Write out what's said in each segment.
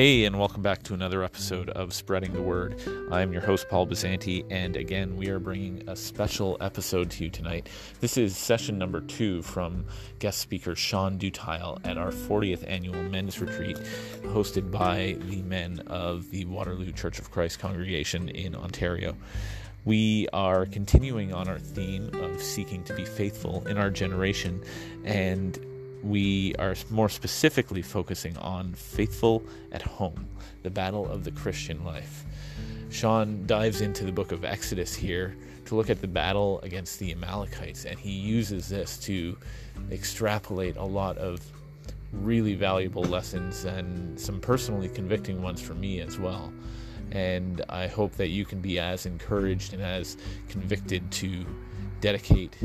Hey, and welcome back to another episode of Spreading the Word. I'm your host, Paul Bazanti, and again, we are bringing a special episode to you tonight. This is session number two from guest speaker Sean Dutile at our 40th annual men's retreat, hosted by the men of the Waterloo Church of Christ congregation in Ontario. We are continuing on our theme of seeking to be faithful in our generation, and we are more specifically focusing on faithful at home, the battle of the Christian life. Sean dives into the book of Exodus here to look at the battle against the Amalekites, and he uses this to extrapolate a lot of really valuable lessons and some personally convicting ones for me as well. And I hope that you can be as encouraged and as convicted to dedicate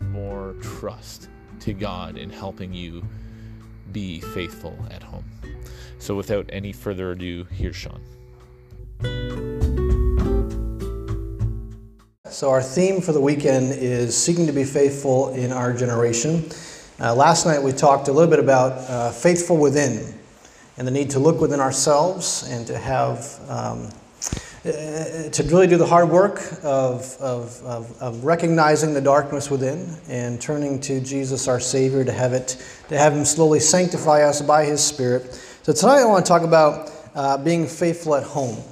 more trust to God in helping you be faithful at home. So, without any further ado, here's Sean. So, our theme for the weekend is seeking to be faithful in our generation. Uh, last night we talked a little bit about uh, faithful within and the need to look within ourselves and to have. Um, to really do the hard work of, of, of, of, recognizing the darkness within and turning to Jesus, our Savior, to have it, to have Him slowly sanctify us by His Spirit. So tonight I want to talk about uh, being faithful at home.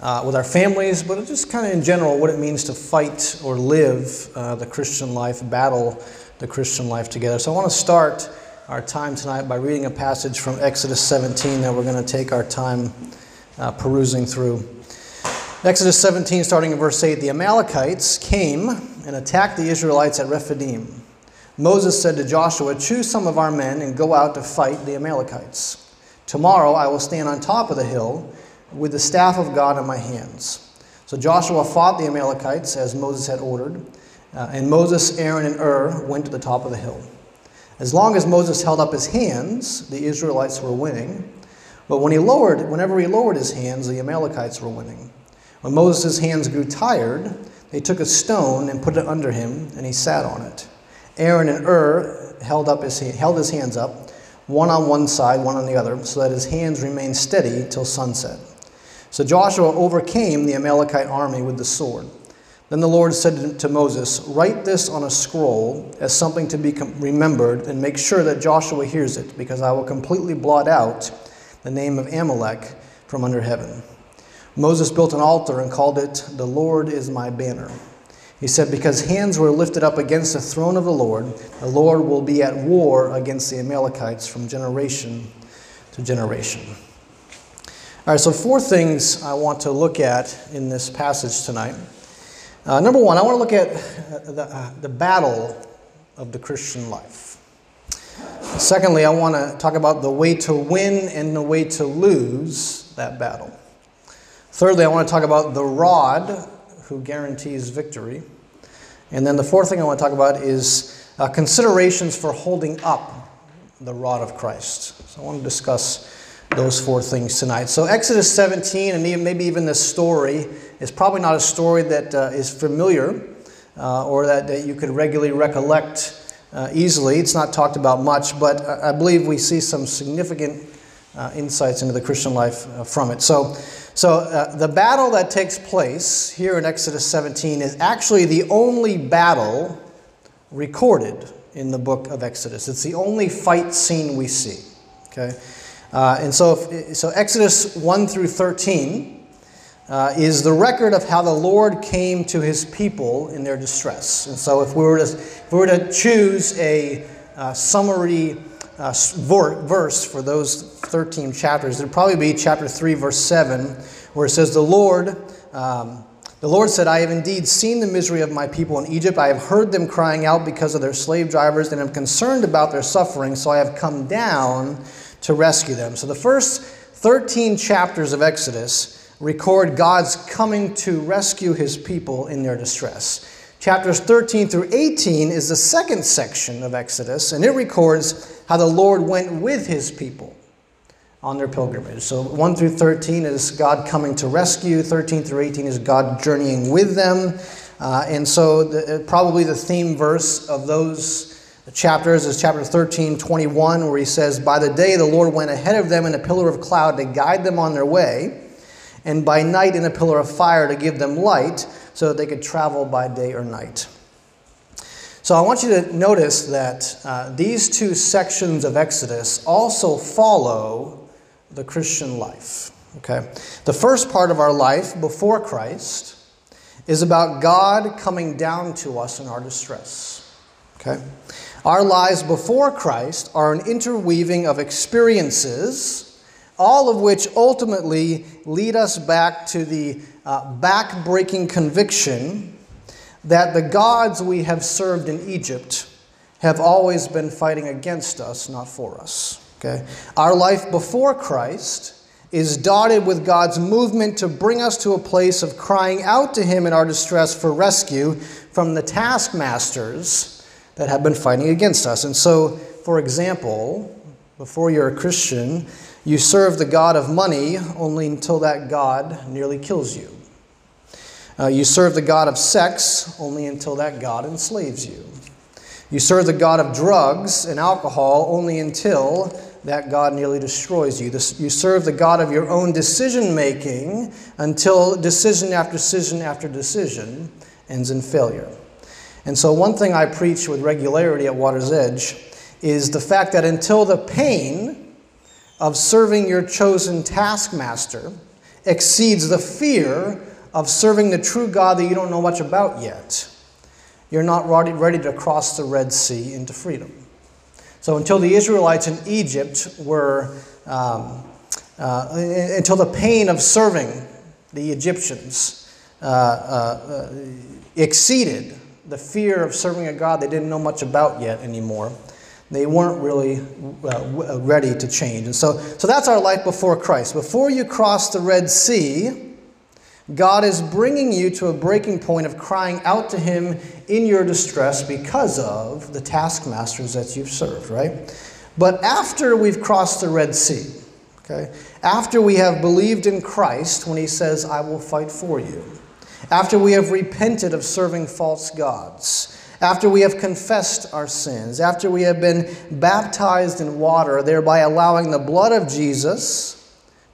Uh, with our families, but just kind of in general, what it means to fight or live uh, the Christian life, battle the Christian life together. So I want to start our time tonight by reading a passage from Exodus 17 that we're going to take our time uh, perusing through. Exodus 17, starting in verse 8 The Amalekites came and attacked the Israelites at Rephidim. Moses said to Joshua, Choose some of our men and go out to fight the Amalekites. Tomorrow I will stand on top of the hill with the staff of God in my hands. So Joshua fought the Amalekites as Moses had ordered, uh, and Moses, Aaron, and Hur went to the top of the hill. As long as Moses held up his hands, the Israelites were winning. But when he lowered, whenever he lowered his hands, the Amalekites were winning. When Moses' hands grew tired, they took a stone and put it under him, and he sat on it. Aaron and Hur held, up his, held his hands up, one on one side, one on the other, so that his hands remained steady till sunset. So Joshua overcame the Amalekite army with the sword. Then the Lord said to Moses, Write this on a scroll as something to be remembered, and make sure that Joshua hears it, because I will completely blot out the name of Amalek from under heaven. Moses built an altar and called it, The Lord is my banner. He said, Because hands were lifted up against the throne of the Lord, the Lord will be at war against the Amalekites from generation to generation. All right, so four things I want to look at in this passage tonight. Uh, number one, I want to look at the, uh, the battle of the Christian life. Secondly, I want to talk about the way to win and the way to lose that battle. Thirdly, I want to talk about the rod who guarantees victory. And then the fourth thing I want to talk about is uh, considerations for holding up the rod of Christ. So I want to discuss those four things tonight. So Exodus 17, and even, maybe even this story, is probably not a story that uh, is familiar uh, or that, that you could regularly recollect uh, easily. It's not talked about much, but I believe we see some significant uh, insights into the Christian life uh, from it. So, so uh, the battle that takes place here in Exodus 17 is actually the only battle recorded in the book of Exodus. It's the only fight scene we see. Okay, uh, and so if, so Exodus 1 through 13 uh, is the record of how the Lord came to his people in their distress. And so, if we were to, if we were to choose a uh, summary uh, verse for those 13 chapters, it would probably be chapter 3, verse 7, where it says, The Lord. Um, the Lord said, I have indeed seen the misery of my people in Egypt. I have heard them crying out because of their slave drivers, and am concerned about their suffering, so I have come down to rescue them. So the first 13 chapters of Exodus record God's coming to rescue his people in their distress. Chapters 13 through 18 is the second section of Exodus, and it records how the Lord went with his people on their pilgrimage. So 1 through 13 is God coming to rescue, 13 through 18 is God journeying with them. Uh, and so, the, uh, probably the theme verse of those chapters is chapter 13, 21, where he says, By the day the Lord went ahead of them in a pillar of cloud to guide them on their way, and by night in a pillar of fire to give them light, so that they could travel by day or night. So I want you to notice that uh, these two sections of Exodus also follow the Christian life. Okay? The first part of our life before Christ is about God coming down to us in our distress. Okay? Our lives before Christ are an interweaving of experiences, all of which ultimately lead us back to the uh, back-breaking conviction that the gods we have served in Egypt have always been fighting against us, not for us. Okay? Our life before Christ is dotted with God's movement to bring us to a place of crying out to Him in our distress for rescue from the taskmasters that have been fighting against us. And so, for example, before you're a Christian, you serve the God of money only until that God nearly kills you. Uh, you serve the God of sex only until that God enslaves you. You serve the God of drugs and alcohol only until that God nearly destroys you. This, you serve the God of your own decision making until decision after decision after decision ends in failure. And so, one thing I preach with regularity at Water's Edge is the fact that until the pain of serving your chosen taskmaster exceeds the fear of serving the true God that you don't know much about yet, you're not ready to cross the Red Sea into freedom. So until the Israelites in Egypt were, um, uh, until the pain of serving the Egyptians uh, uh, exceeded the fear of serving a God they didn't know much about yet anymore, they weren't really uh, ready to change. And so, so that's our life before Christ. Before you cross the Red Sea, God is bringing you to a breaking point of crying out to Him in your distress because of the taskmasters that you've served, right? But after we've crossed the Red Sea, okay, after we have believed in Christ when He says, I will fight for you, after we have repented of serving false gods, after we have confessed our sins, after we have been baptized in water, thereby allowing the blood of Jesus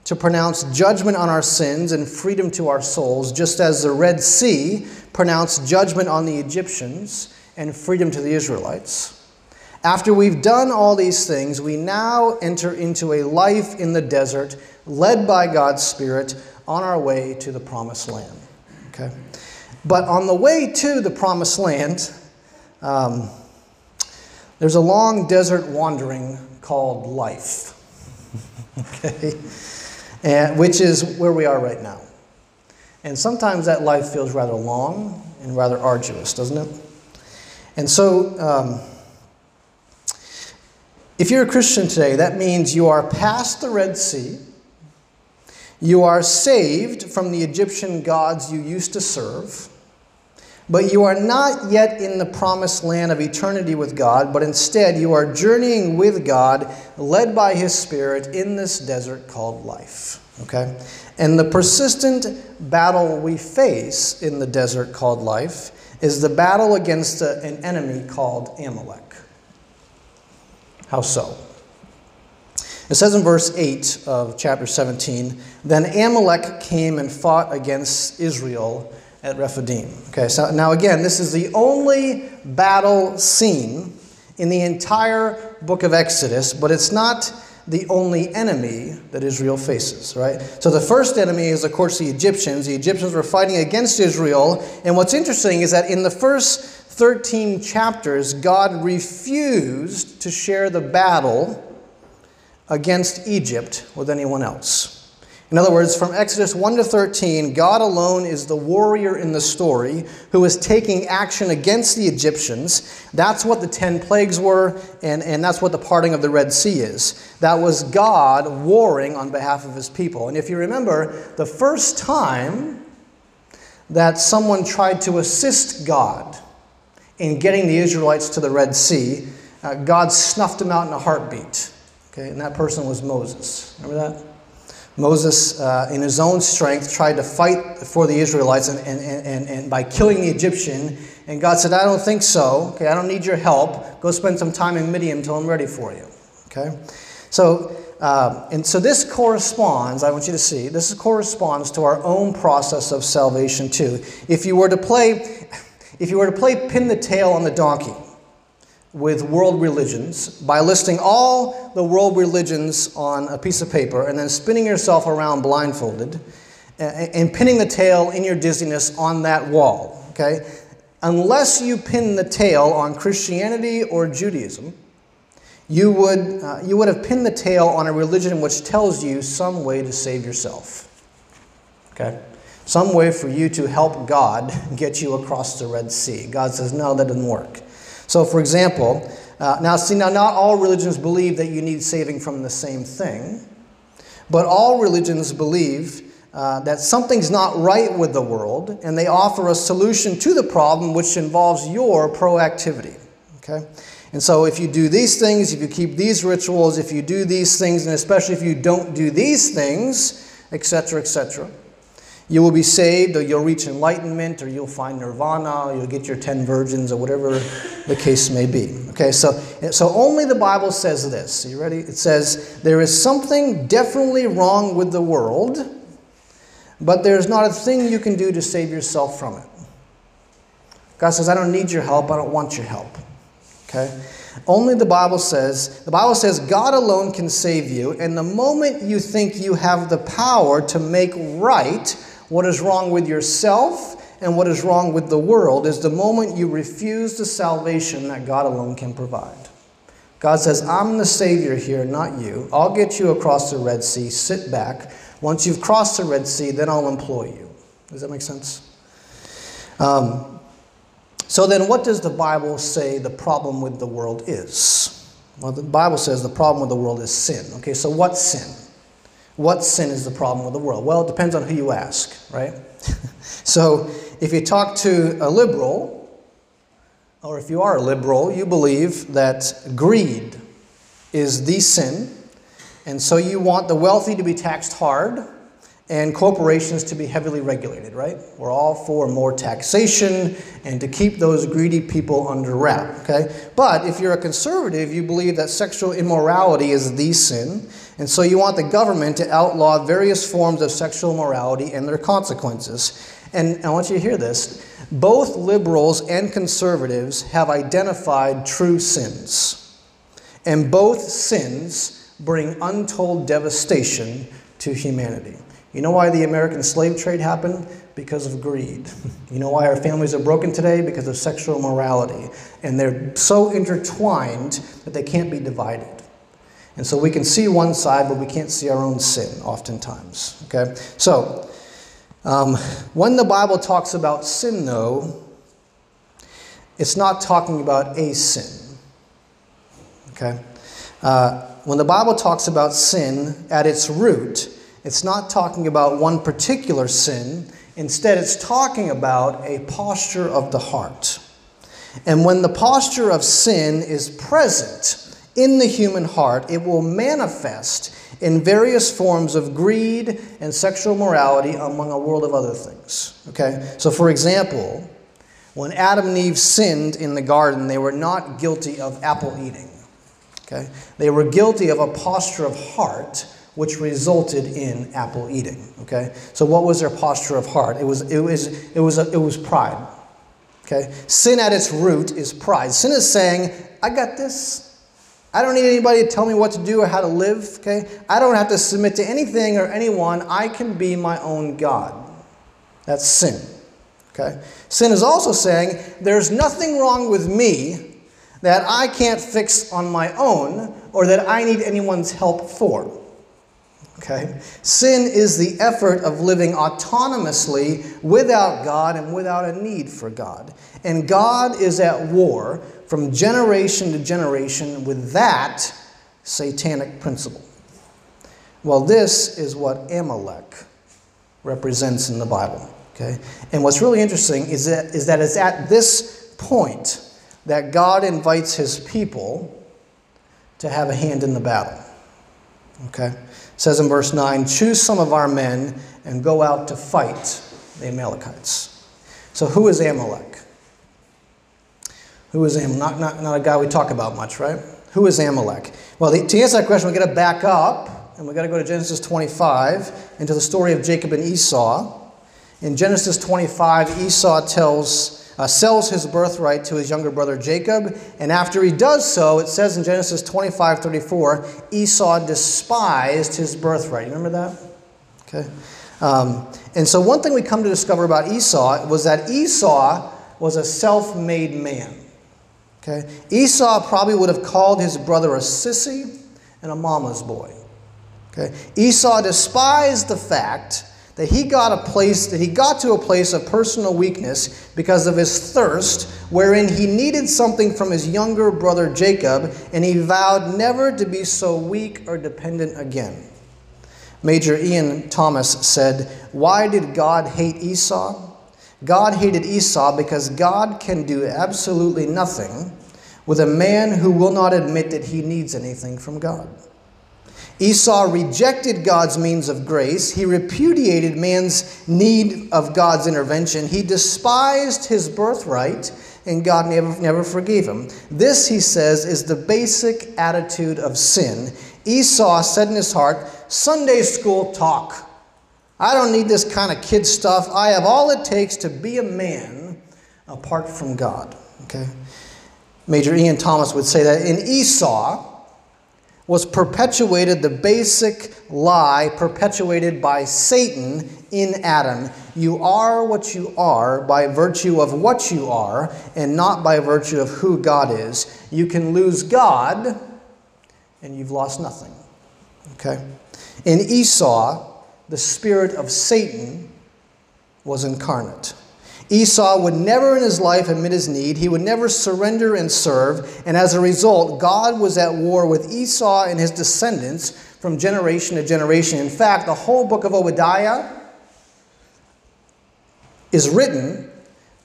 to pronounce judgment on our sins and freedom to our souls, just as the Red Sea pronounced judgment on the Egyptians and freedom to the Israelites. After we've done all these things, we now enter into a life in the desert, led by God's Spirit, on our way to the promised land. Okay? But on the way to the promised land, um, there's a long desert wandering called life. okay? and, which is where we are right now. And sometimes that life feels rather long and rather arduous, doesn't it? And so, um, if you're a Christian today, that means you are past the Red Sea, you are saved from the Egyptian gods you used to serve but you are not yet in the promised land of eternity with God, but instead you are journeying with God, led by His Spirit in this desert called life. Okay? And the persistent battle we face in the desert called life is the battle against a, an enemy called Amalek. How so? It says in verse 8 of chapter 17 Then Amalek came and fought against Israel at Rephidim. Okay, so now again, this is the only battle scene in the entire book of Exodus, but it's not the only enemy that Israel faces, right? So the first enemy is, of course, the Egyptians. The Egyptians were fighting against Israel. And what's interesting is that in the first 13 chapters, God refused to share the battle against Egypt with anyone else. In other words, from Exodus 1 to 13, God alone is the warrior in the story who is taking action against the Egyptians. That's what the 10 plagues were, and, and that's what the parting of the Red Sea is. That was God warring on behalf of his people. And if you remember, the first time that someone tried to assist God in getting the Israelites to the Red Sea, uh, God snuffed them out in a heartbeat. Okay, and that person was Moses. Remember that? Moses, uh, in his own strength, tried to fight for the Israelites, and, and, and, and by killing the Egyptian, And God said, I don't think so. Okay, I don't need your help. Go spend some time in Midian until I'm ready for you. Okay? So, uh, and so this corresponds, I want you to see, this corresponds to our own process of salvation too. If you were to play, if you were to play pin the tail on the donkey with world religions by listing all the world religions on a piece of paper and then spinning yourself around blindfolded and pinning the tail in your dizziness on that wall, okay? Unless you pin the tail on Christianity or Judaism, you would, uh, you would have pinned the tail on a religion which tells you some way to save yourself. Okay? Some way for you to help God get you across the Red Sea. God says, no, that doesn't work. So, for example, uh, now see, now not all religions believe that you need saving from the same thing, but all religions believe uh, that something's not right with the world, and they offer a solution to the problem which involves your proactivity. Okay? And so, if you do these things, if you keep these rituals, if you do these things, and especially if you don't do these things, etc., etc., you will be saved, or you'll reach enlightenment, or you'll find nirvana, or you'll get your ten virgins, or whatever the case may be. Okay, so, so only the Bible says this. Are you ready? It says, There is something definitely wrong with the world, but there's not a thing you can do to save yourself from it. God says, I don't need your help, I don't want your help. Okay? Only the Bible says, the Bible says God alone can save you, and the moment you think you have the power to make right what is wrong with yourself and what is wrong with the world is the moment you refuse the salvation that God alone can provide. God says, I'm the Savior here, not you. I'll get you across the Red Sea. Sit back. Once you've crossed the Red Sea, then I'll employ you. Does that make sense? Um, so then, what does the Bible say the problem with the world is? Well, the Bible says the problem with the world is sin. Okay, so what sin? What sin is the problem with the world? Well, it depends on who you ask, right? so, if you talk to a liberal, or if you are a liberal, you believe that greed is the sin, and so you want the wealthy to be taxed hard and corporations to be heavily regulated, right? We're all for more taxation and to keep those greedy people under wrap, okay? But if you're a conservative, you believe that sexual immorality is the sin, and so you want the government to outlaw various forms of sexual morality and their consequences. And I want you to hear this. Both liberals and conservatives have identified true sins. And both sins bring untold devastation to humanity. You know why the American slave trade happened? Because of greed. You know why our families are broken today? Because of sexual morality. And they're so intertwined that they can't be divided. And so we can see one side, but we can't see our own sin oftentimes. Okay? So, um, when the Bible talks about sin, though, it's not talking about a sin. Okay? Uh, when the Bible talks about sin at its root, it's not talking about one particular sin. Instead, it's talking about a posture of the heart. And when the posture of sin is present in the human heart, it will manifest in various forms of greed and sexual morality among a world of other things. Okay? So, for example, when Adam and Eve sinned in the garden, they were not guilty of apple eating. Okay? They were guilty of a posture of heart which resulted in apple eating. Okay, so what was their posture of heart? It was it was it was a, it was pride. Okay, sin at its root is pride. Sin is saying, "I got this. I don't need anybody to tell me what to do or how to live." Okay, I don't have to submit to anything or anyone. I can be my own God. That's sin. Okay, sin is also saying, "There's nothing wrong with me." That I can't fix on my own, or that I need anyone's help for. Okay? Sin is the effort of living autonomously without God and without a need for God. And God is at war from generation to generation with that satanic principle. Well, this is what Amalek represents in the Bible. Okay? And what's really interesting is that, is that it's at this point that God invites his people to have a hand in the battle. Okay? It says in verse 9, Choose some of our men and go out to fight the Amalekites. So, who is Amalek? Who is Amalek? Not, not, not a guy we talk about much, right? Who is Amalek? Well, the, to answer that question, we've got to back up and we've got to go to Genesis 25 into the story of Jacob and Esau. In Genesis 25, Esau tells, uh, sells his birthright to his younger brother Jacob, and after he does so, it says in Genesis 25 34, Esau despised his birthright. You remember that? Okay. Um, and so, one thing we come to discover about Esau was that Esau was a self made man. Okay? Esau probably would have called his brother a sissy and a mama's boy. Okay? Esau despised the fact that he got a place that he got to a place of personal weakness because of his thirst wherein he needed something from his younger brother Jacob and he vowed never to be so weak or dependent again. Major Ian Thomas said, "Why did God hate Esau? God hated Esau because God can do absolutely nothing with a man who will not admit that he needs anything from God. Esau rejected God's means of grace. He repudiated man's need of God's intervention. He despised his birthright, and God never, never forgave him. This, he says, is the basic attitude of sin. Esau said in his heart, Sunday school talk. I don't need this kind of kid stuff. I have all it takes to be a man apart from God. Okay? Major Ian Thomas would say that in Esau was perpetuated the basic lie perpetuated by Satan in Adam. You are what you are by virtue of what you are and not by virtue of who God is. You can lose God and you've lost nothing. Okay? In Esau, the spirit of Satan was incarnate. Esau would never in his life admit his need. He would never surrender and serve. And as a result, God was at war with Esau and his descendants from generation to generation. In fact, the whole book of Obadiah is written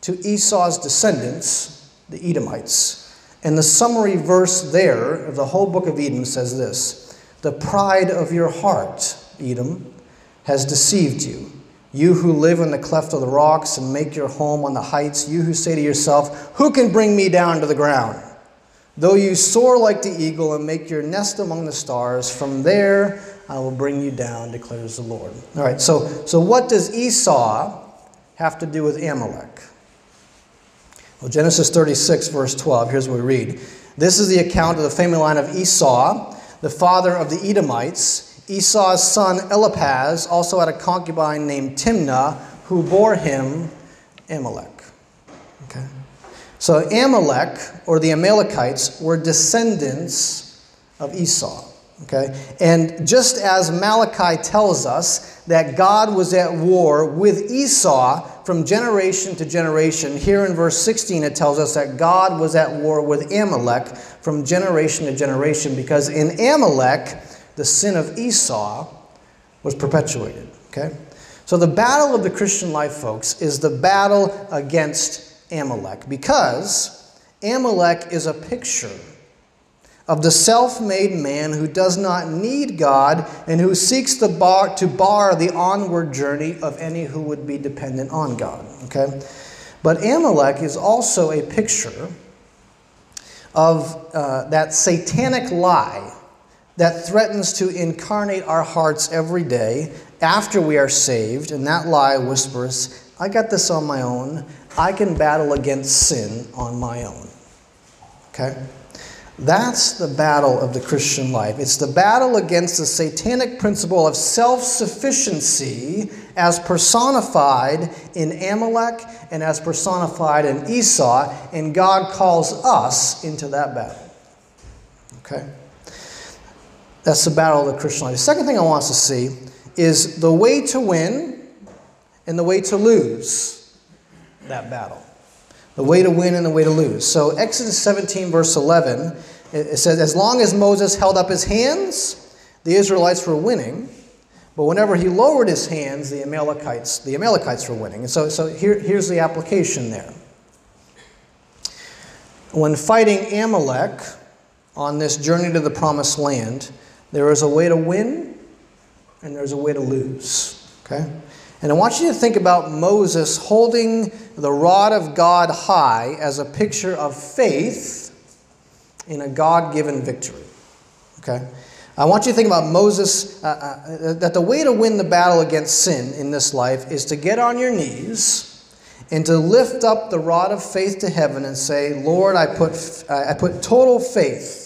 to Esau's descendants, the Edomites. And the summary verse there of the whole book of Edom says this The pride of your heart, Edom, has deceived you. You who live in the cleft of the rocks and make your home on the heights, you who say to yourself, Who can bring me down to the ground? Though you soar like the eagle and make your nest among the stars, from there I will bring you down, declares the Lord. All right, so, so what does Esau have to do with Amalek? Well, Genesis 36, verse 12, here's what we read. This is the account of the family line of Esau, the father of the Edomites. Esau's son Eliphaz also had a concubine named Timnah who bore him Amalek. Okay. So Amalek or the Amalekites were descendants of Esau. Okay? And just as Malachi tells us that God was at war with Esau from generation to generation, here in verse 16 it tells us that God was at war with Amalek from generation to generation because in Amalek, the sin of Esau was perpetuated. Okay? So the battle of the Christian life, folks, is the battle against Amalek because Amalek is a picture of the self made man who does not need God and who seeks to bar, to bar the onward journey of any who would be dependent on God. Okay? But Amalek is also a picture of uh, that satanic lie that threatens to incarnate our hearts every day after we are saved, and that lie whispers, I got this on my own. I can battle against sin on my own. Okay? That's the battle of the Christian life. It's the battle against the satanic principle of self sufficiency as personified in Amalek and as personified in Esau, and God calls us into that battle. Okay? That's the battle of the Christian life. The second thing I want us to see is the way to win and the way to lose that battle. The way to win and the way to lose. So, Exodus 17, verse 11, it says, As long as Moses held up his hands, the Israelites were winning. But whenever he lowered his hands, the Amalekites, the Amalekites were winning. And so, so here, here's the application there. When fighting Amalek on this journey to the promised land, there is a way to win and there's a way to lose. Okay? And I want you to think about Moses holding the rod of God high as a picture of faith in a God given victory. Okay? I want you to think about Moses, uh, uh, that the way to win the battle against sin in this life is to get on your knees and to lift up the rod of faith to heaven and say, Lord, I put, I put total faith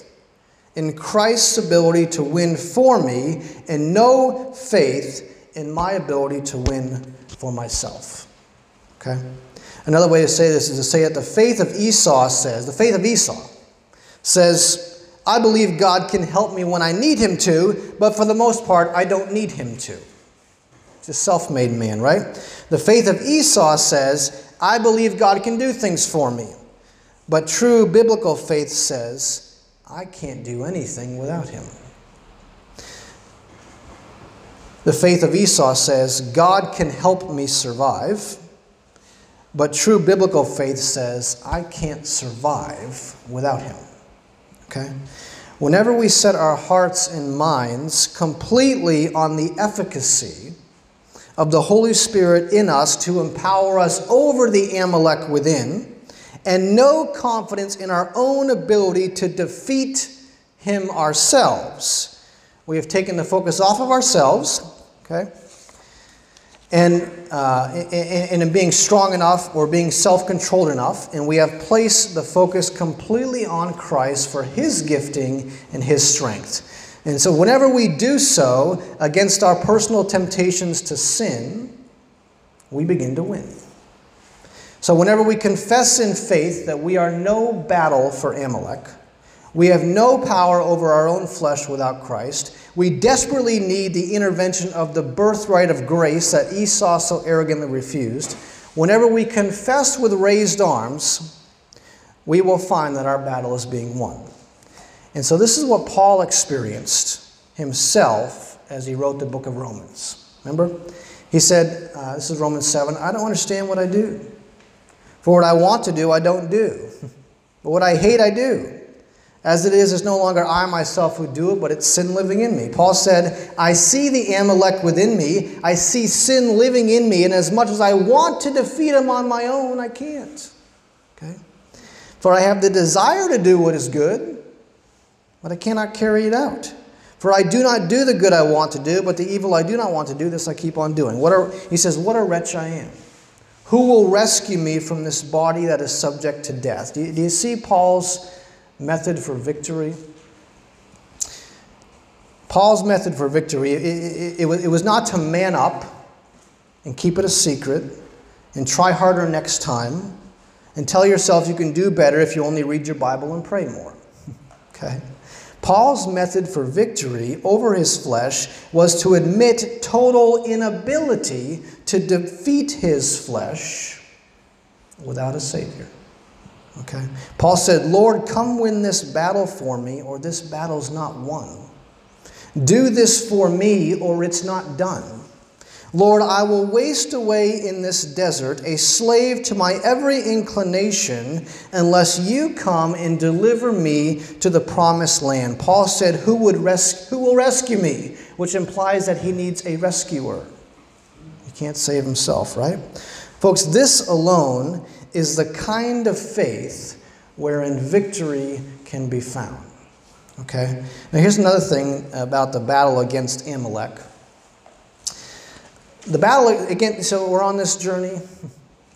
in Christ's ability to win for me and no faith in my ability to win for myself. Okay? Another way to say this is to say that the faith of Esau says, the faith of Esau says, I believe God can help me when I need Him to, but for the most part, I don't need Him to. It's a self made man, right? The faith of Esau says, I believe God can do things for me. But true biblical faith says, I can't do anything without Him. The faith of Esau says, God can help me survive. But true biblical faith says, I can't survive without Him. Okay? Whenever we set our hearts and minds completely on the efficacy of the Holy Spirit in us to empower us over the Amalek within, and no confidence in our own ability to defeat him ourselves, we have taken the focus off of ourselves, okay? and, uh, and, in being strong enough or being self controlled enough, and we have placed the focus completely on Christ for His gifting and His strength. And so, whenever we do so against our personal temptations to sin, we begin to win. So, whenever we confess in faith that we are no battle for Amalek, we have no power over our own flesh without Christ. We desperately need the intervention of the birthright of grace that Esau so arrogantly refused. Whenever we confess with raised arms, we will find that our battle is being won. And so, this is what Paul experienced himself as he wrote the book of Romans. Remember? He said, uh, This is Romans 7 I don't understand what I do. For what I want to do, I don't do. But what I hate, I do. As it is, it's no longer I myself who do it, but it's sin living in me. Paul said, I see the Amalek within me. I see sin living in me, and as much as I want to defeat him on my own, I can't. Okay? For I have the desire to do what is good, but I cannot carry it out. For I do not do the good I want to do, but the evil I do not want to do, this I keep on doing. What are, he says, What a wretch I am. Who will rescue me from this body that is subject to death? Do you, do you see Paul's method for victory. Paul's method for victory, it, it, it, it, was not to man up and keep it a secret and try harder next time and tell yourself you can do better if you only read your Bible and pray more. okay? Paul's method for victory over his flesh was to admit total inability to defeat his flesh without a Savior. Okay? Paul said, Lord, come win this battle for me, or this battle's not won. Do this for me, or it's not done. Lord, I will waste away in this desert, a slave to my every inclination, unless you come and deliver me to the promised land. Paul said, Who, would res- who will rescue me? Which implies that he needs a rescuer. He can't save himself, right? Folks, this alone is the kind of faith wherein victory can be found. Okay? Now, here's another thing about the battle against Amalek. The battle, again, so we're on this journey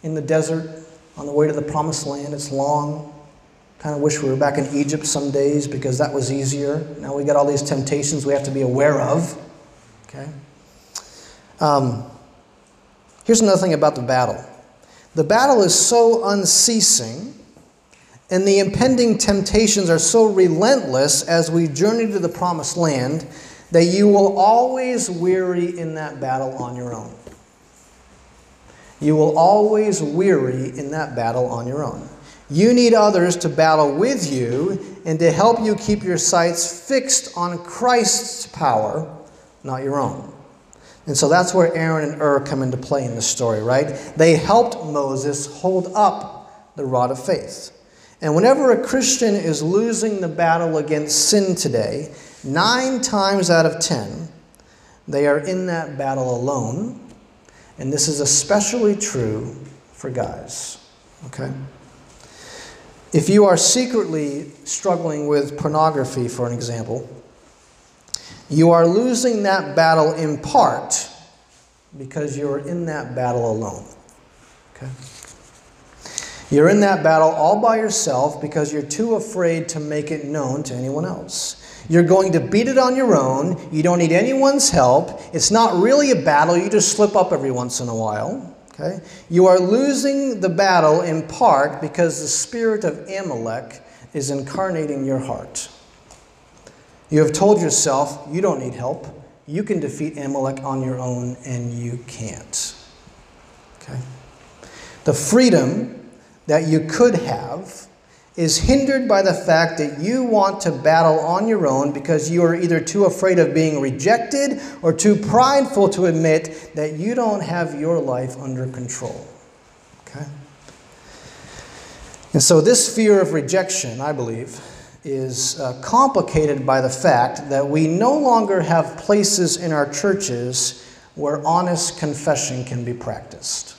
in the desert on the way to the promised land. It's long. Kind of wish we were back in Egypt some days because that was easier. Now we got all these temptations we have to be aware of. Okay? Um, here's another thing about the battle the battle is so unceasing, and the impending temptations are so relentless as we journey to the promised land that you will always weary in that battle on your own. You will always weary in that battle on your own. You need others to battle with you and to help you keep your sights fixed on Christ's power, not your own. And so that's where Aaron and Hur come into play in the story, right? They helped Moses hold up the rod of faith. And whenever a Christian is losing the battle against sin today, nine times out of ten, they are in that battle alone. And this is especially true for guys. Okay? If you are secretly struggling with pornography, for an example, you are losing that battle in part because you're in that battle alone. Okay? You're in that battle all by yourself because you're too afraid to make it known to anyone else. You're going to beat it on your own. You don't need anyone's help. It's not really a battle. You just slip up every once in a while. Okay? You are losing the battle in part because the spirit of Amalek is incarnating your heart. You have told yourself you don't need help. You can defeat Amalek on your own, and you can't. Okay? The freedom that you could have is hindered by the fact that you want to battle on your own because you are either too afraid of being rejected or too prideful to admit that you don't have your life under control. Okay? And so, this fear of rejection, I believe, is uh, complicated by the fact that we no longer have places in our churches where honest confession can be practiced,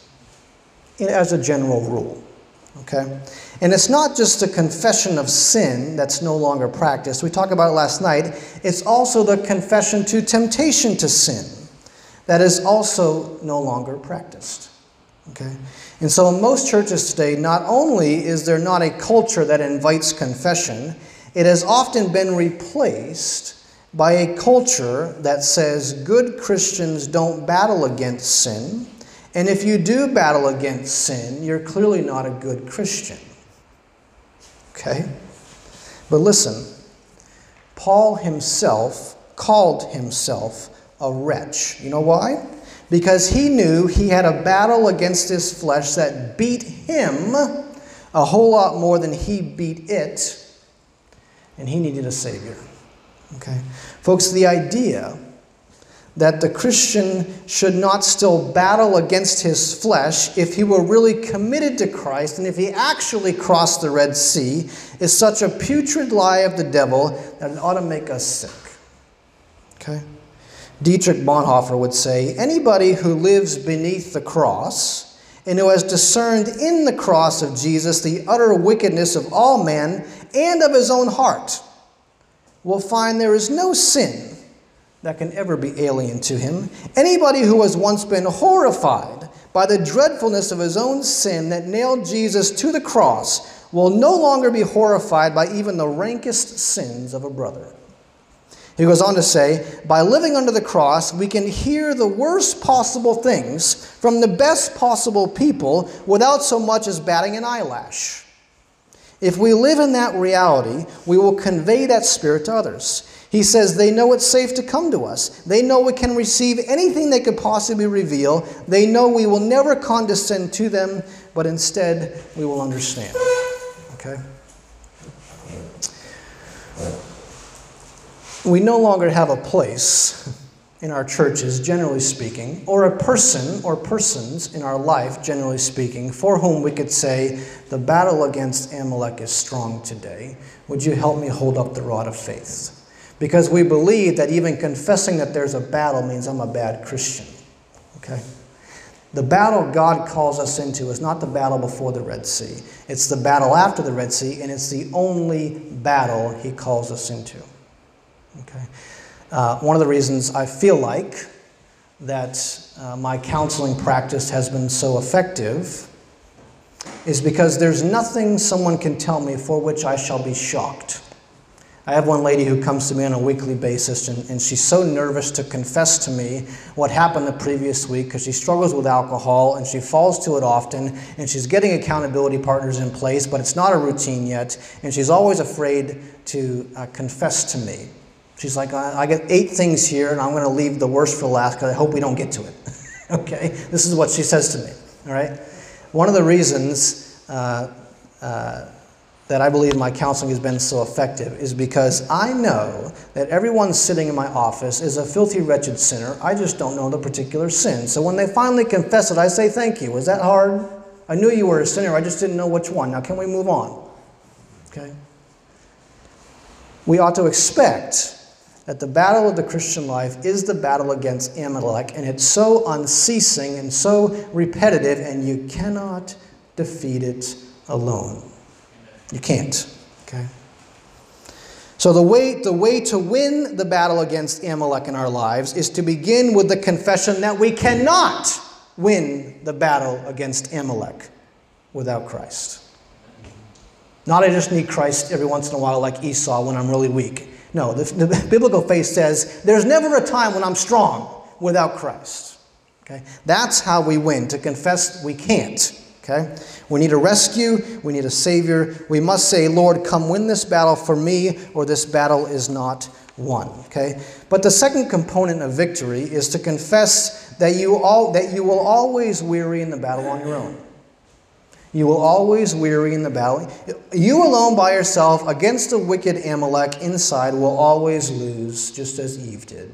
as a general rule. Okay? And it's not just a confession of sin that's no longer practiced. We talked about it last night. It's also the confession to temptation to sin that is also no longer practiced. Okay? And so in most churches today, not only is there not a culture that invites confession, it has often been replaced by a culture that says good Christians don't battle against sin and if you do battle against sin, you're clearly not a good Christian. Okay? But listen, Paul himself called himself a wretch. You know why? Because he knew he had a battle against his flesh that beat him a whole lot more than he beat it, and he needed a Savior. Okay? Folks, the idea that the Christian should not still battle against his flesh if he were really committed to Christ and if he actually crossed the Red Sea is such a putrid lie of the devil that it ought to make us sick. Okay? Dietrich Bonhoeffer would say anybody who lives beneath the cross and who has discerned in the cross of Jesus the utter wickedness of all men and of his own heart will find there is no sin that can ever be alien to him. Anybody who has once been horrified by the dreadfulness of his own sin that nailed Jesus to the cross will no longer be horrified by even the rankest sins of a brother. He goes on to say, by living under the cross, we can hear the worst possible things from the best possible people without so much as batting an eyelash. If we live in that reality, we will convey that spirit to others. He says they know it's safe to come to us. They know we can receive anything they could possibly reveal. They know we will never condescend to them, but instead we will understand. Okay? We no longer have a place in our churches, generally speaking, or a person or persons in our life, generally speaking, for whom we could say, the battle against Amalek is strong today. Would you help me hold up the rod of faith? Because we believe that even confessing that there's a battle means I'm a bad Christian. Okay? The battle God calls us into is not the battle before the Red Sea, it's the battle after the Red Sea, and it's the only battle He calls us into. Okay? Uh, one of the reasons I feel like that uh, my counseling practice has been so effective is because there's nothing someone can tell me for which I shall be shocked. I have one lady who comes to me on a weekly basis, and, and she's so nervous to confess to me what happened the previous week because she struggles with alcohol and she falls to it often, and she's getting accountability partners in place, but it's not a routine yet, and she's always afraid to uh, confess to me. She's like, I, I eight things here, and I'm going to leave the worst for last because I hope we don't get to it. okay? This is what she says to me, all right? One of the reasons. Uh, uh, that I believe my counseling has been so effective is because I know that everyone sitting in my office is a filthy, wretched sinner. I just don't know the particular sin. So when they finally confess it, I say, Thank you. Was that hard? I knew you were a sinner, I just didn't know which one. Now, can we move on? Okay? We ought to expect that the battle of the Christian life is the battle against Amalek, and it's so unceasing and so repetitive, and you cannot defeat it alone. You can't. Okay? So the way, the way to win the battle against Amalek in our lives is to begin with the confession that we cannot win the battle against Amalek without Christ. Not I just need Christ every once in a while like Esau when I'm really weak. No, the, the biblical faith says there's never a time when I'm strong without Christ. Okay? That's how we win, to confess we can't. Okay? We need a rescue, we need a savior. We must say, Lord, come win this battle for me, or this battle is not won. Okay? But the second component of victory is to confess that you all that you will always weary in the battle on your own. You will always weary in the battle. You alone by yourself against the wicked Amalek inside will always lose, just as Eve did.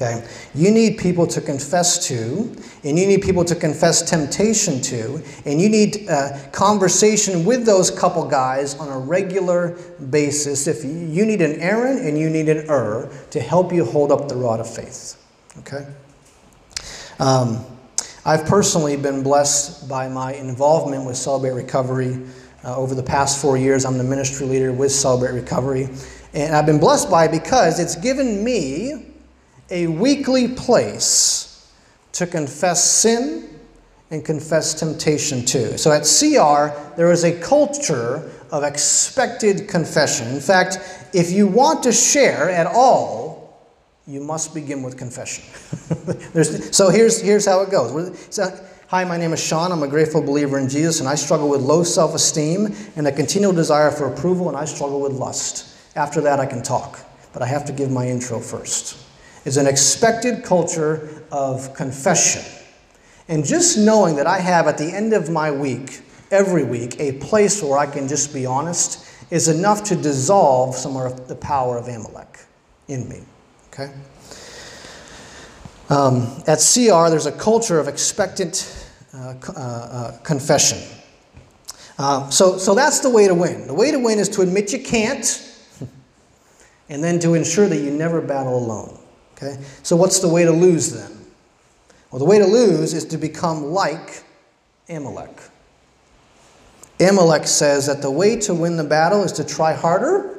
Okay? You need people to confess to, and you need people to confess temptation to, and you need uh, conversation with those couple guys on a regular basis. If you, you need an Aaron and you need an Hur to help you hold up the rod of faith. Okay? Um, I've personally been blessed by my involvement with Celebrate Recovery. Uh, over the past four years, I'm the ministry leader with Celebrate Recovery. And I've been blessed by it because it's given me a weekly place to confess sin and confess temptation too. So at CR, there is a culture of expected confession. In fact, if you want to share at all, you must begin with confession. so here's, here's how it goes. So, Hi, my name is Sean. I'm a grateful believer in Jesus, and I struggle with low self esteem and a continual desire for approval, and I struggle with lust. After that, I can talk, but I have to give my intro first is an expected culture of confession. And just knowing that I have at the end of my week, every week, a place where I can just be honest is enough to dissolve some of the power of Amalek in me. Okay? Um, at CR, there's a culture of expectant uh, uh, uh, confession. Um, so, so that's the way to win. The way to win is to admit you can't, and then to ensure that you never battle alone. Okay? So, what's the way to lose then? Well, the way to lose is to become like Amalek. Amalek says that the way to win the battle is to try harder,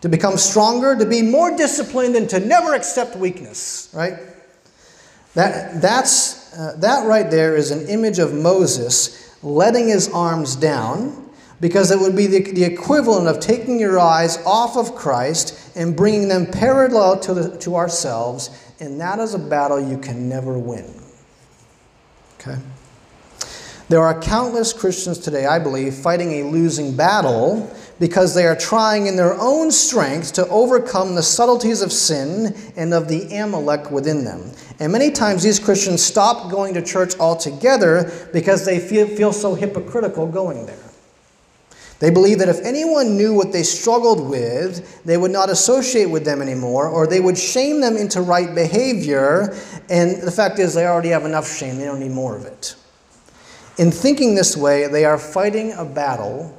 to become stronger, to be more disciplined, and to never accept weakness, right? That, that's, uh, that right there is an image of Moses letting his arms down because it would be the, the equivalent of taking your eyes off of Christ and bringing them parallel to, the, to ourselves, and that is a battle you can never win. Okay? There are countless Christians today, I believe, fighting a losing battle because they are trying in their own strength to overcome the subtleties of sin and of the Amalek within them. And many times these Christians stop going to church altogether because they feel, feel so hypocritical going there. They believe that if anyone knew what they struggled with, they would not associate with them anymore, or they would shame them into right behavior. And the fact is, they already have enough shame, they don't need more of it. In thinking this way, they are fighting a battle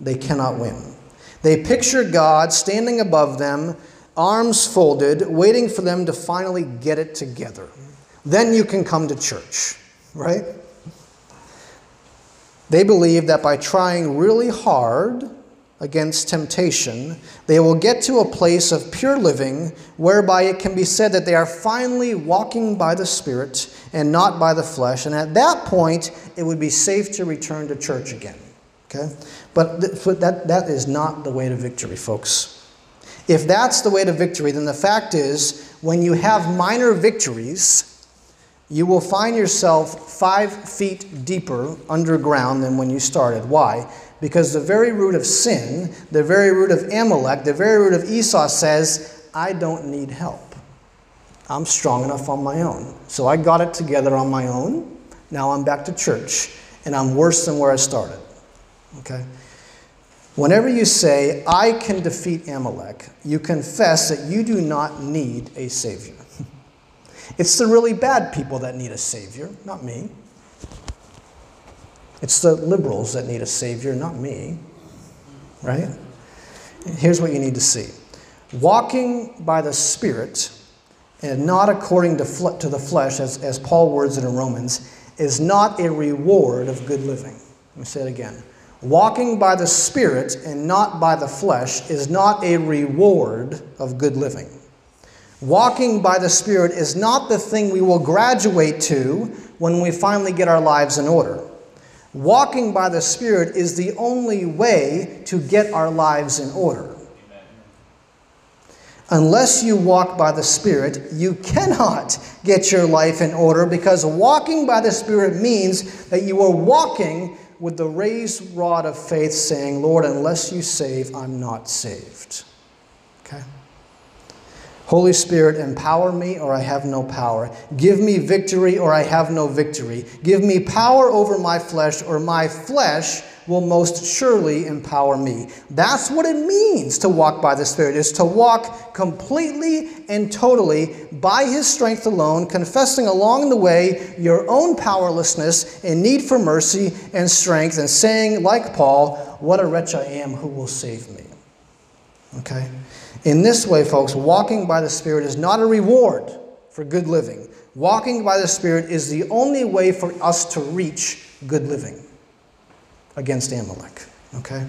they cannot win. They picture God standing above them, arms folded, waiting for them to finally get it together. Then you can come to church, right? They believe that by trying really hard against temptation, they will get to a place of pure living whereby it can be said that they are finally walking by the Spirit and not by the flesh. And at that point, it would be safe to return to church again. Okay? But th- that, that is not the way to victory, folks. If that's the way to victory, then the fact is, when you have minor victories, you will find yourself five feet deeper underground than when you started. Why? Because the very root of sin, the very root of Amalek, the very root of Esau says, I don't need help. I'm strong enough on my own. So I got it together on my own. Now I'm back to church, and I'm worse than where I started. Okay? Whenever you say, I can defeat Amalek, you confess that you do not need a Savior. It's the really bad people that need a Savior, not me. It's the liberals that need a Savior, not me. Right? Here's what you need to see walking by the Spirit and not according to, fle- to the flesh, as, as Paul words it in Romans, is not a reward of good living. Let me say it again. Walking by the Spirit and not by the flesh is not a reward of good living. Walking by the Spirit is not the thing we will graduate to when we finally get our lives in order. Walking by the Spirit is the only way to get our lives in order. Unless you walk by the Spirit, you cannot get your life in order because walking by the Spirit means that you are walking with the raised rod of faith, saying, Lord, unless you save, I'm not saved. Okay? Holy Spirit, empower me or I have no power. Give me victory or I have no victory. Give me power over my flesh or my flesh will most surely empower me. That's what it means to walk by the Spirit, is to walk completely and totally by His strength alone, confessing along the way your own powerlessness and need for mercy and strength, and saying, like Paul, What a wretch I am, who will save me? Okay? In this way, folks, walking by the Spirit is not a reward for good living. Walking by the Spirit is the only way for us to reach good living against Amalek. Okay?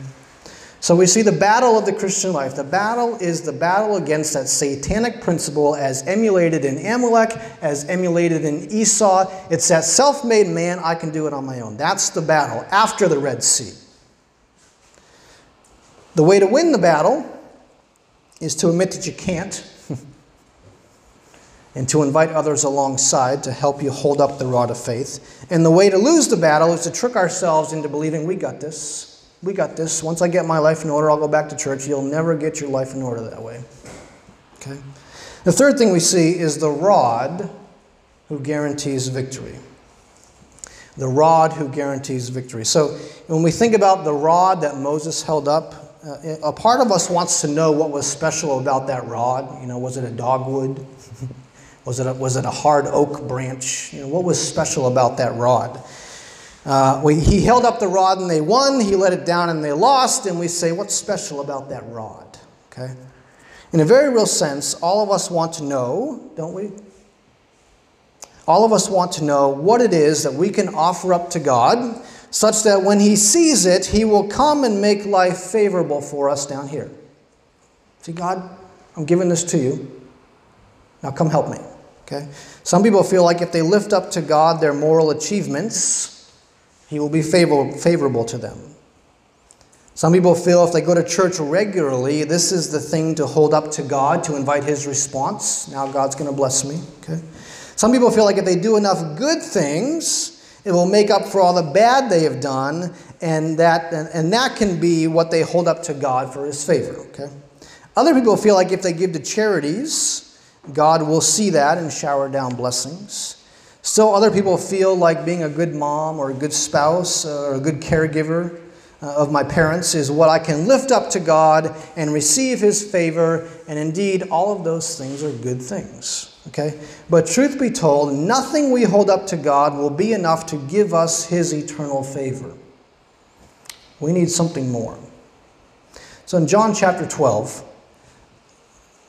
So we see the battle of the Christian life. The battle is the battle against that satanic principle as emulated in Amalek, as emulated in Esau. It's that self made man, I can do it on my own. That's the battle after the Red Sea. The way to win the battle is to admit that you can't and to invite others alongside to help you hold up the rod of faith. And the way to lose the battle is to trick ourselves into believing we got this. We got this. Once I get my life in order, I'll go back to church. You'll never get your life in order that way. Okay? The third thing we see is the rod who guarantees victory. The rod who guarantees victory. So when we think about the rod that Moses held up, uh, a part of us wants to know what was special about that rod. You know, was it a dogwood? Was it a, was it a hard oak branch? You know, what was special about that rod? Uh, we, he held up the rod and they won. He let it down and they lost. And we say, what's special about that rod? Okay. In a very real sense, all of us want to know, don't we? All of us want to know what it is that we can offer up to God such that when He sees it, He will come and make life favorable for us down here. See, God, I'm giving this to you. Now come help me. Okay? Some people feel like if they lift up to God their moral achievements, He will be favor- favorable to them. Some people feel if they go to church regularly, this is the thing to hold up to God to invite His response. Now God's going to bless me. Okay? Some people feel like if they do enough good things, it will make up for all the bad they have done, and that, and, that can be what they hold up to God for His favor. Okay? Other people feel like if they give to charities, God will see that and shower down blessings. Still, other people feel like being a good mom or a good spouse uh, or a good caregiver uh, of my parents is what I can lift up to God and receive His favor. And indeed, all of those things are good things. Okay? But truth be told, nothing we hold up to God will be enough to give us His eternal favor. We need something more. So in John chapter 12,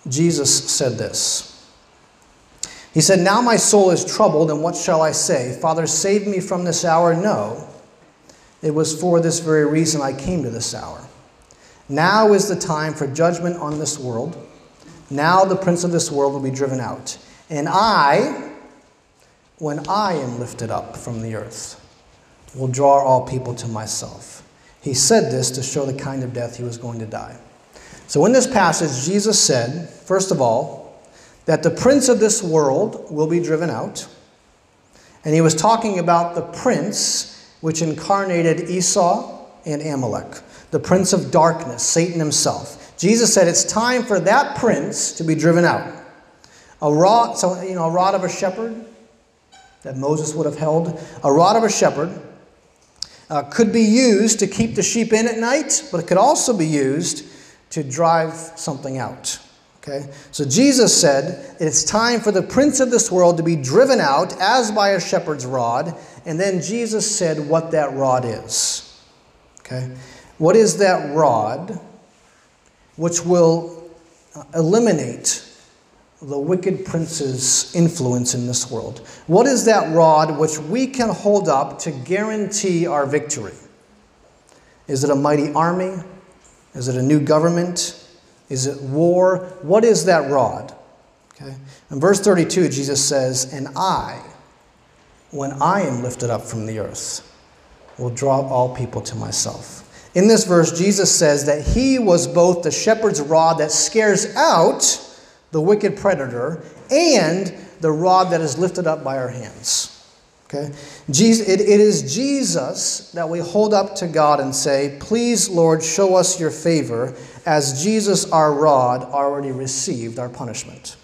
Jesus said this. He said, Now my soul is troubled, and what shall I say? Father, save me from this hour? No. It was for this very reason I came to this hour. Now is the time for judgment on this world. Now the prince of this world will be driven out. And I, when I am lifted up from the earth, will draw all people to myself. He said this to show the kind of death he was going to die. So, in this passage, Jesus said, first of all, that the prince of this world will be driven out. And he was talking about the prince which incarnated Esau and Amalek, the prince of darkness, Satan himself. Jesus said it's time for that prince to be driven out. A rod, so you know, a rod of a shepherd that Moses would have held, a rod of a shepherd uh, could be used to keep the sheep in at night, but it could also be used to drive something out. Okay? So Jesus said, It's time for the prince of this world to be driven out as by a shepherd's rod. And then Jesus said what that rod is. Okay? What is that rod which will uh, eliminate the wicked prince's influence in this world? What is that rod which we can hold up to guarantee our victory? Is it a mighty army? Is it a new government? Is it war? What is that rod? Okay. In verse 32, Jesus says, And I, when I am lifted up from the earth, will draw all people to myself. In this verse, Jesus says that he was both the shepherd's rod that scares out the wicked predator and the rod that is lifted up by our hands. Okay? Jesus, it, it is Jesus that we hold up to God and say, Please, Lord, show us your favor, as Jesus, our rod, already received our punishment.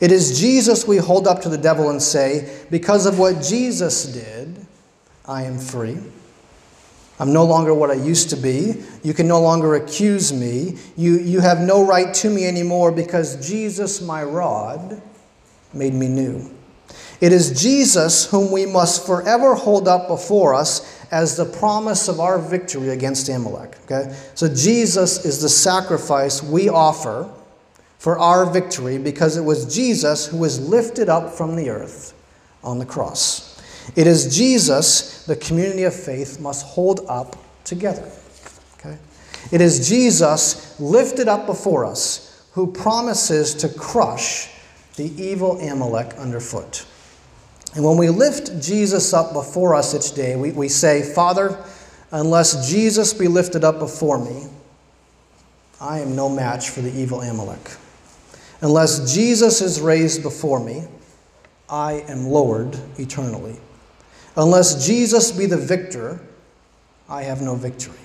It is Jesus we hold up to the devil and say, Because of what Jesus did, I am free. I'm no longer what I used to be. You can no longer accuse me. You, you have no right to me anymore because Jesus, my rod, made me new. It is Jesus whom we must forever hold up before us as the promise of our victory against Amalek. Okay? So Jesus is the sacrifice we offer for our victory because it was Jesus who was lifted up from the earth on the cross. It is Jesus the community of faith must hold up together. Okay? It is Jesus lifted up before us who promises to crush the evil Amalek underfoot. And when we lift Jesus up before us each day, we, we say, Father, unless Jesus be lifted up before me, I am no match for the evil Amalek. Unless Jesus is raised before me, I am lowered eternally. Unless Jesus be the victor, I have no victory.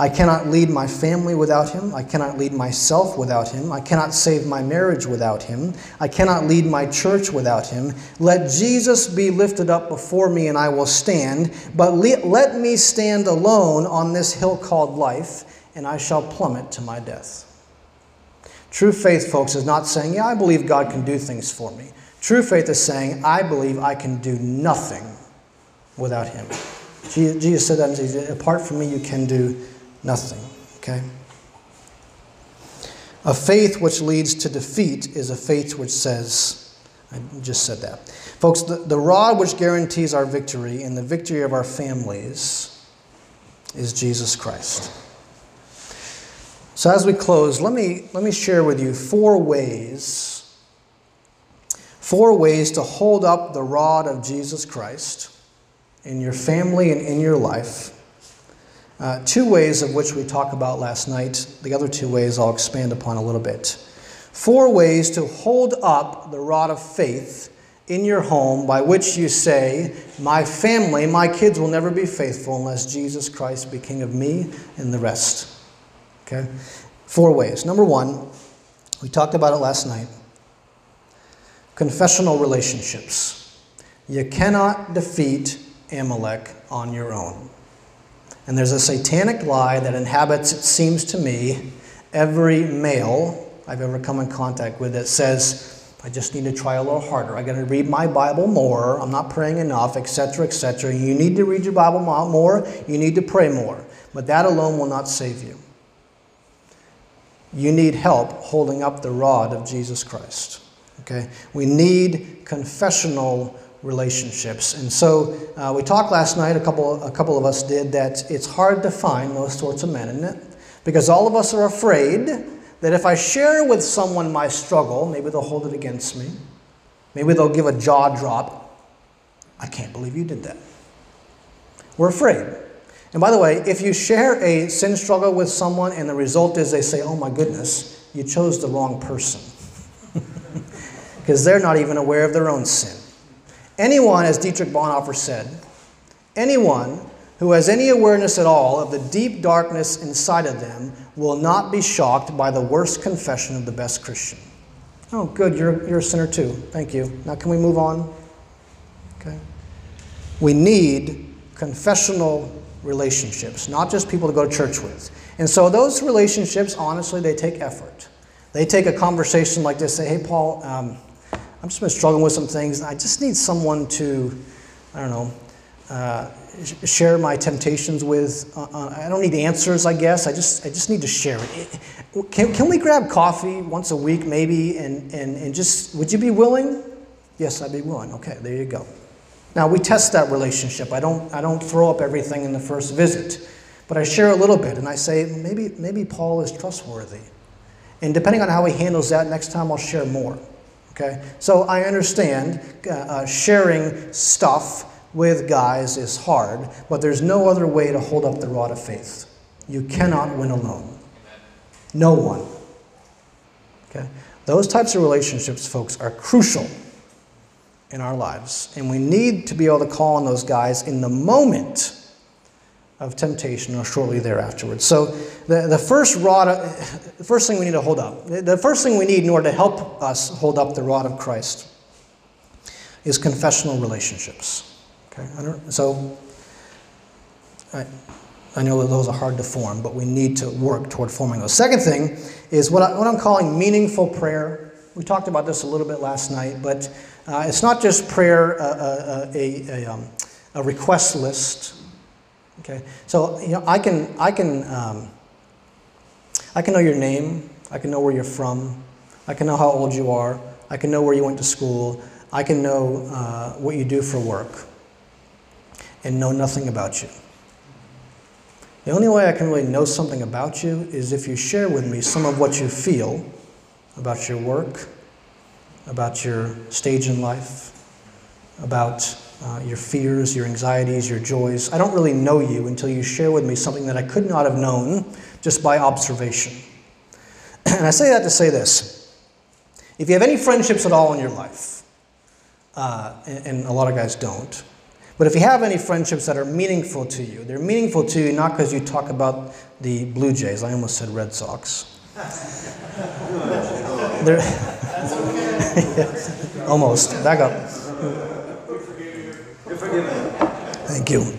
I cannot lead my family without him. I cannot lead myself without him. I cannot save my marriage without him. I cannot lead my church without him. Let Jesus be lifted up before me and I will stand, but let me stand alone on this hill called life and I shall plummet to my death. True faith, folks, is not saying, Yeah, I believe God can do things for me. True faith is saying, I believe I can do nothing without him. Jesus said that, apart from me, you can do nothing. Okay? A faith which leads to defeat is a faith which says, I just said that. Folks, the, the rod which guarantees our victory and the victory of our families is Jesus Christ. So as we close, let me, let me share with you four ways, four ways to hold up the rod of Jesus Christ in your family and in your life. Uh, two ways of which we talked about last night. The other two ways I'll expand upon a little bit. Four ways to hold up the rod of faith in your home by which you say, My family, my kids will never be faithful unless Jesus Christ be king of me and the rest. Okay? Four ways. Number one, we talked about it last night confessional relationships. You cannot defeat Amalek on your own. And there's a satanic lie that inhabits, it seems to me, every male I've ever come in contact with that says, I just need to try a little harder. I got to read my Bible more. I'm not praying enough, etc., etc. You need to read your Bible more. You need to pray more. But that alone will not save you. You need help holding up the rod of Jesus Christ. Okay? We need confessional relationships. And so uh, we talked last night, a couple, a couple of us did, that it's hard to find those sorts of men, it? Because all of us are afraid that if I share with someone my struggle, maybe they'll hold it against me. Maybe they'll give a jaw drop. I can't believe you did that. We're afraid. And by the way, if you share a sin struggle with someone and the result is they say, oh my goodness, you chose the wrong person. Because they're not even aware of their own sin. Anyone, as Dietrich Bonhoeffer said, anyone who has any awareness at all of the deep darkness inside of them will not be shocked by the worst confession of the best Christian. Oh, good, you're, you're a sinner too. Thank you. Now, can we move on? Okay. We need confessional relationships, not just people to go to church with. And so, those relationships, honestly, they take effort. They take a conversation like this say, hey, Paul, um, I've just been struggling with some things. I just need someone to, I don't know, uh, share my temptations with. Uh, uh, I don't need answers, I guess. I just, I just need to share it. Can, can we grab coffee once a week, maybe, and, and, and just, would you be willing? Yes, I'd be willing. Okay, there you go. Now, we test that relationship. I don't, I don't throw up everything in the first visit, but I share a little bit, and I say, maybe, maybe Paul is trustworthy. And depending on how he handles that, next time I'll share more. Okay? So I understand uh, uh, sharing stuff with guys is hard, but there's no other way to hold up the rod of faith. You cannot win alone. No one. Okay? Those types of relationships, folks, are crucial in our lives. And we need to be able to call on those guys in the moment of temptation or shortly thereafterwards. So the, the first rod, the first thing we need to hold up, the first thing we need in order to help us hold up the rod of Christ is confessional relationships. Okay, so I, I know that those are hard to form, but we need to work toward forming those. Second thing is what, I, what I'm calling meaningful prayer. We talked about this a little bit last night, but uh, it's not just prayer, uh, uh, a, a, um, a request list Okay, so you know, I can I can um, I can know your name. I can know where you're from. I can know how old you are. I can know where you went to school. I can know uh, what you do for work, and know nothing about you. The only way I can really know something about you is if you share with me some of what you feel about your work, about your stage in life, about uh, your fears, your anxieties, your joys. I don't really know you until you share with me something that I could not have known just by observation. And I say that to say this if you have any friendships at all in your life, uh, and, and a lot of guys don't, but if you have any friendships that are meaningful to you, they're meaningful to you not because you talk about the Blue Jays. I almost said Red Sox. they're, almost. Back up. Thank you.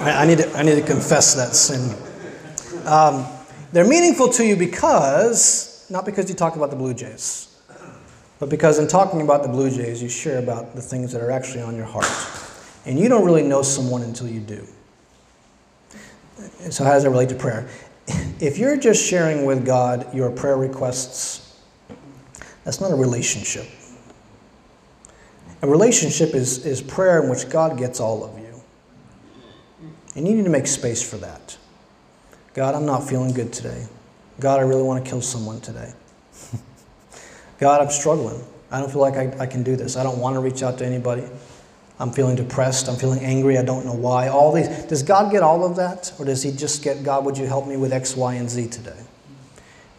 I, I, need to, I need to confess that sin. Um, they're meaningful to you because, not because you talk about the Blue Jays, but because in talking about the Blue Jays, you share about the things that are actually on your heart. And you don't really know someone until you do. So, how does that relate to prayer? If you're just sharing with God your prayer requests, that's not a relationship. A relationship is, is prayer in which God gets all of you. And you need to make space for that. God, I'm not feeling good today. God, I really want to kill someone today. God, I'm struggling. I don't feel like I, I can do this. I don't want to reach out to anybody. I'm feeling depressed. I'm feeling angry. I don't know why. All these. Does God get all of that? Or does He just get, God, would you help me with X, Y, and Z today?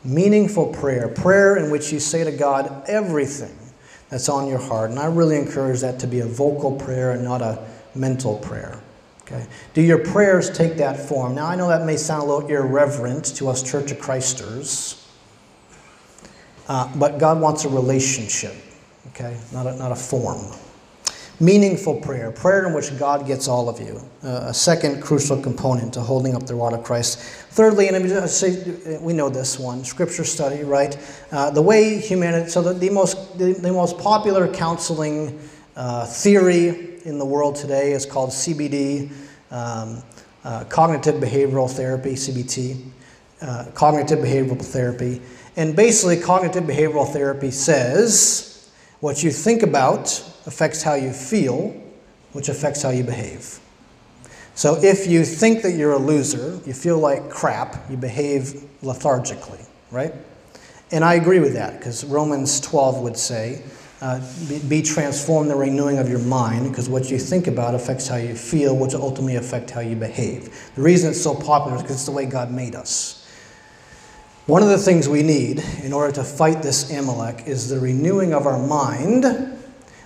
Meaningful prayer. Prayer in which you say to God everything that's on your heart. And I really encourage that to be a vocal prayer and not a mental prayer. Okay? Do your prayers take that form? Now, I know that may sound a little irreverent to us Church of Christers, uh, but God wants a relationship, okay? Not a, not a form. Meaningful prayer, prayer in which God gets all of you. Uh, a second crucial component to holding up the rod of Christ. Thirdly, and I say we know this one, scripture study, right? Uh, the way humanity, so the, the most, the, the, most popular counseling uh, theory in the world today is called CBD, um, uh, cognitive behavioral therapy, CBT, uh, cognitive behavioral therapy. And basically, cognitive behavioral therapy says what you think about affects how you feel, which affects how you behave. So if you think that you're a loser, you feel like crap, you behave lethargically, right? And I agree with that because Romans 12 would say, uh, be, be, transformed the renewing of your mind because what you think about affects how you feel, which will ultimately affect how you behave. The reason it's so popular is because it's the way God made us. One of the things we need in order to fight this Amalek is the renewing of our mind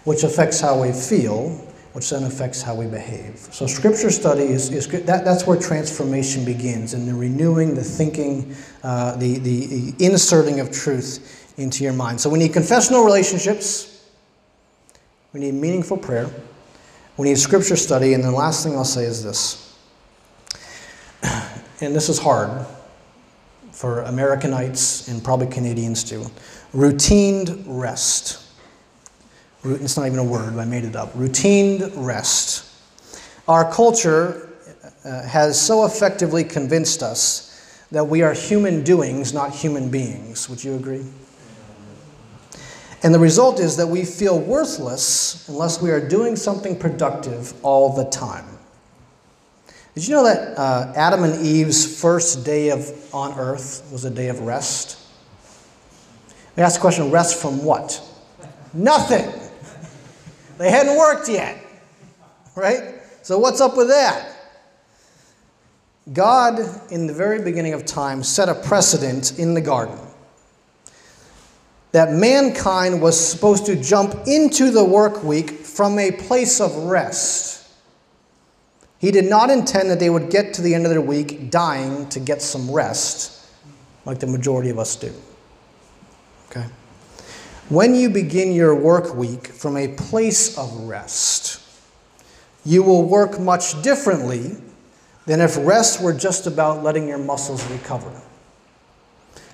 which affects how we feel, which then affects how we behave. So, scripture study is, is that, that's where transformation begins in the renewing, the thinking, uh, the, the inserting of truth into your mind. So, we need confessional relationships, we need meaningful prayer, we need scripture study, and the last thing I'll say is this. And this is hard for Americanites and probably Canadians too. Routine rest. It's not even a word, I made it up. Routine rest. Our culture uh, has so effectively convinced us that we are human doings, not human beings. Would you agree? And the result is that we feel worthless unless we are doing something productive all the time. Did you know that uh, Adam and Eve's first day of, on earth was a day of rest? We ask the question rest from what? Nothing. They hadn't worked yet. Right? So, what's up with that? God, in the very beginning of time, set a precedent in the garden that mankind was supposed to jump into the work week from a place of rest. He did not intend that they would get to the end of their week dying to get some rest, like the majority of us do. Okay? When you begin your work week from a place of rest, you will work much differently than if rest were just about letting your muscles recover.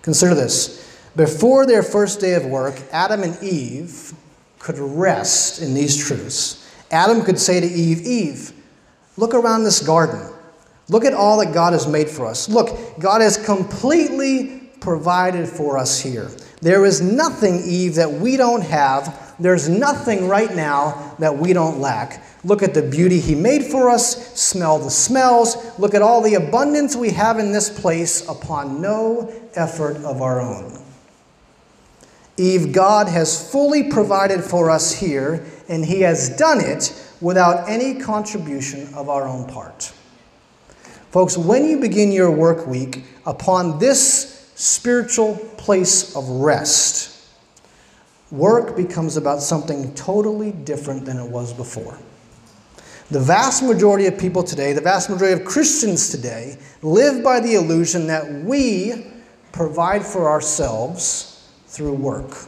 Consider this before their first day of work, Adam and Eve could rest in these truths. Adam could say to Eve, Eve, look around this garden. Look at all that God has made for us. Look, God has completely provided for us here. There is nothing, Eve, that we don't have. There's nothing right now that we don't lack. Look at the beauty He made for us. Smell the smells. Look at all the abundance we have in this place upon no effort of our own. Eve, God has fully provided for us here, and He has done it without any contribution of our own part. Folks, when you begin your work week upon this spiritual place of rest, work becomes about something totally different than it was before. The vast majority of people today, the vast majority of Christians today, live by the illusion that we provide for ourselves through work.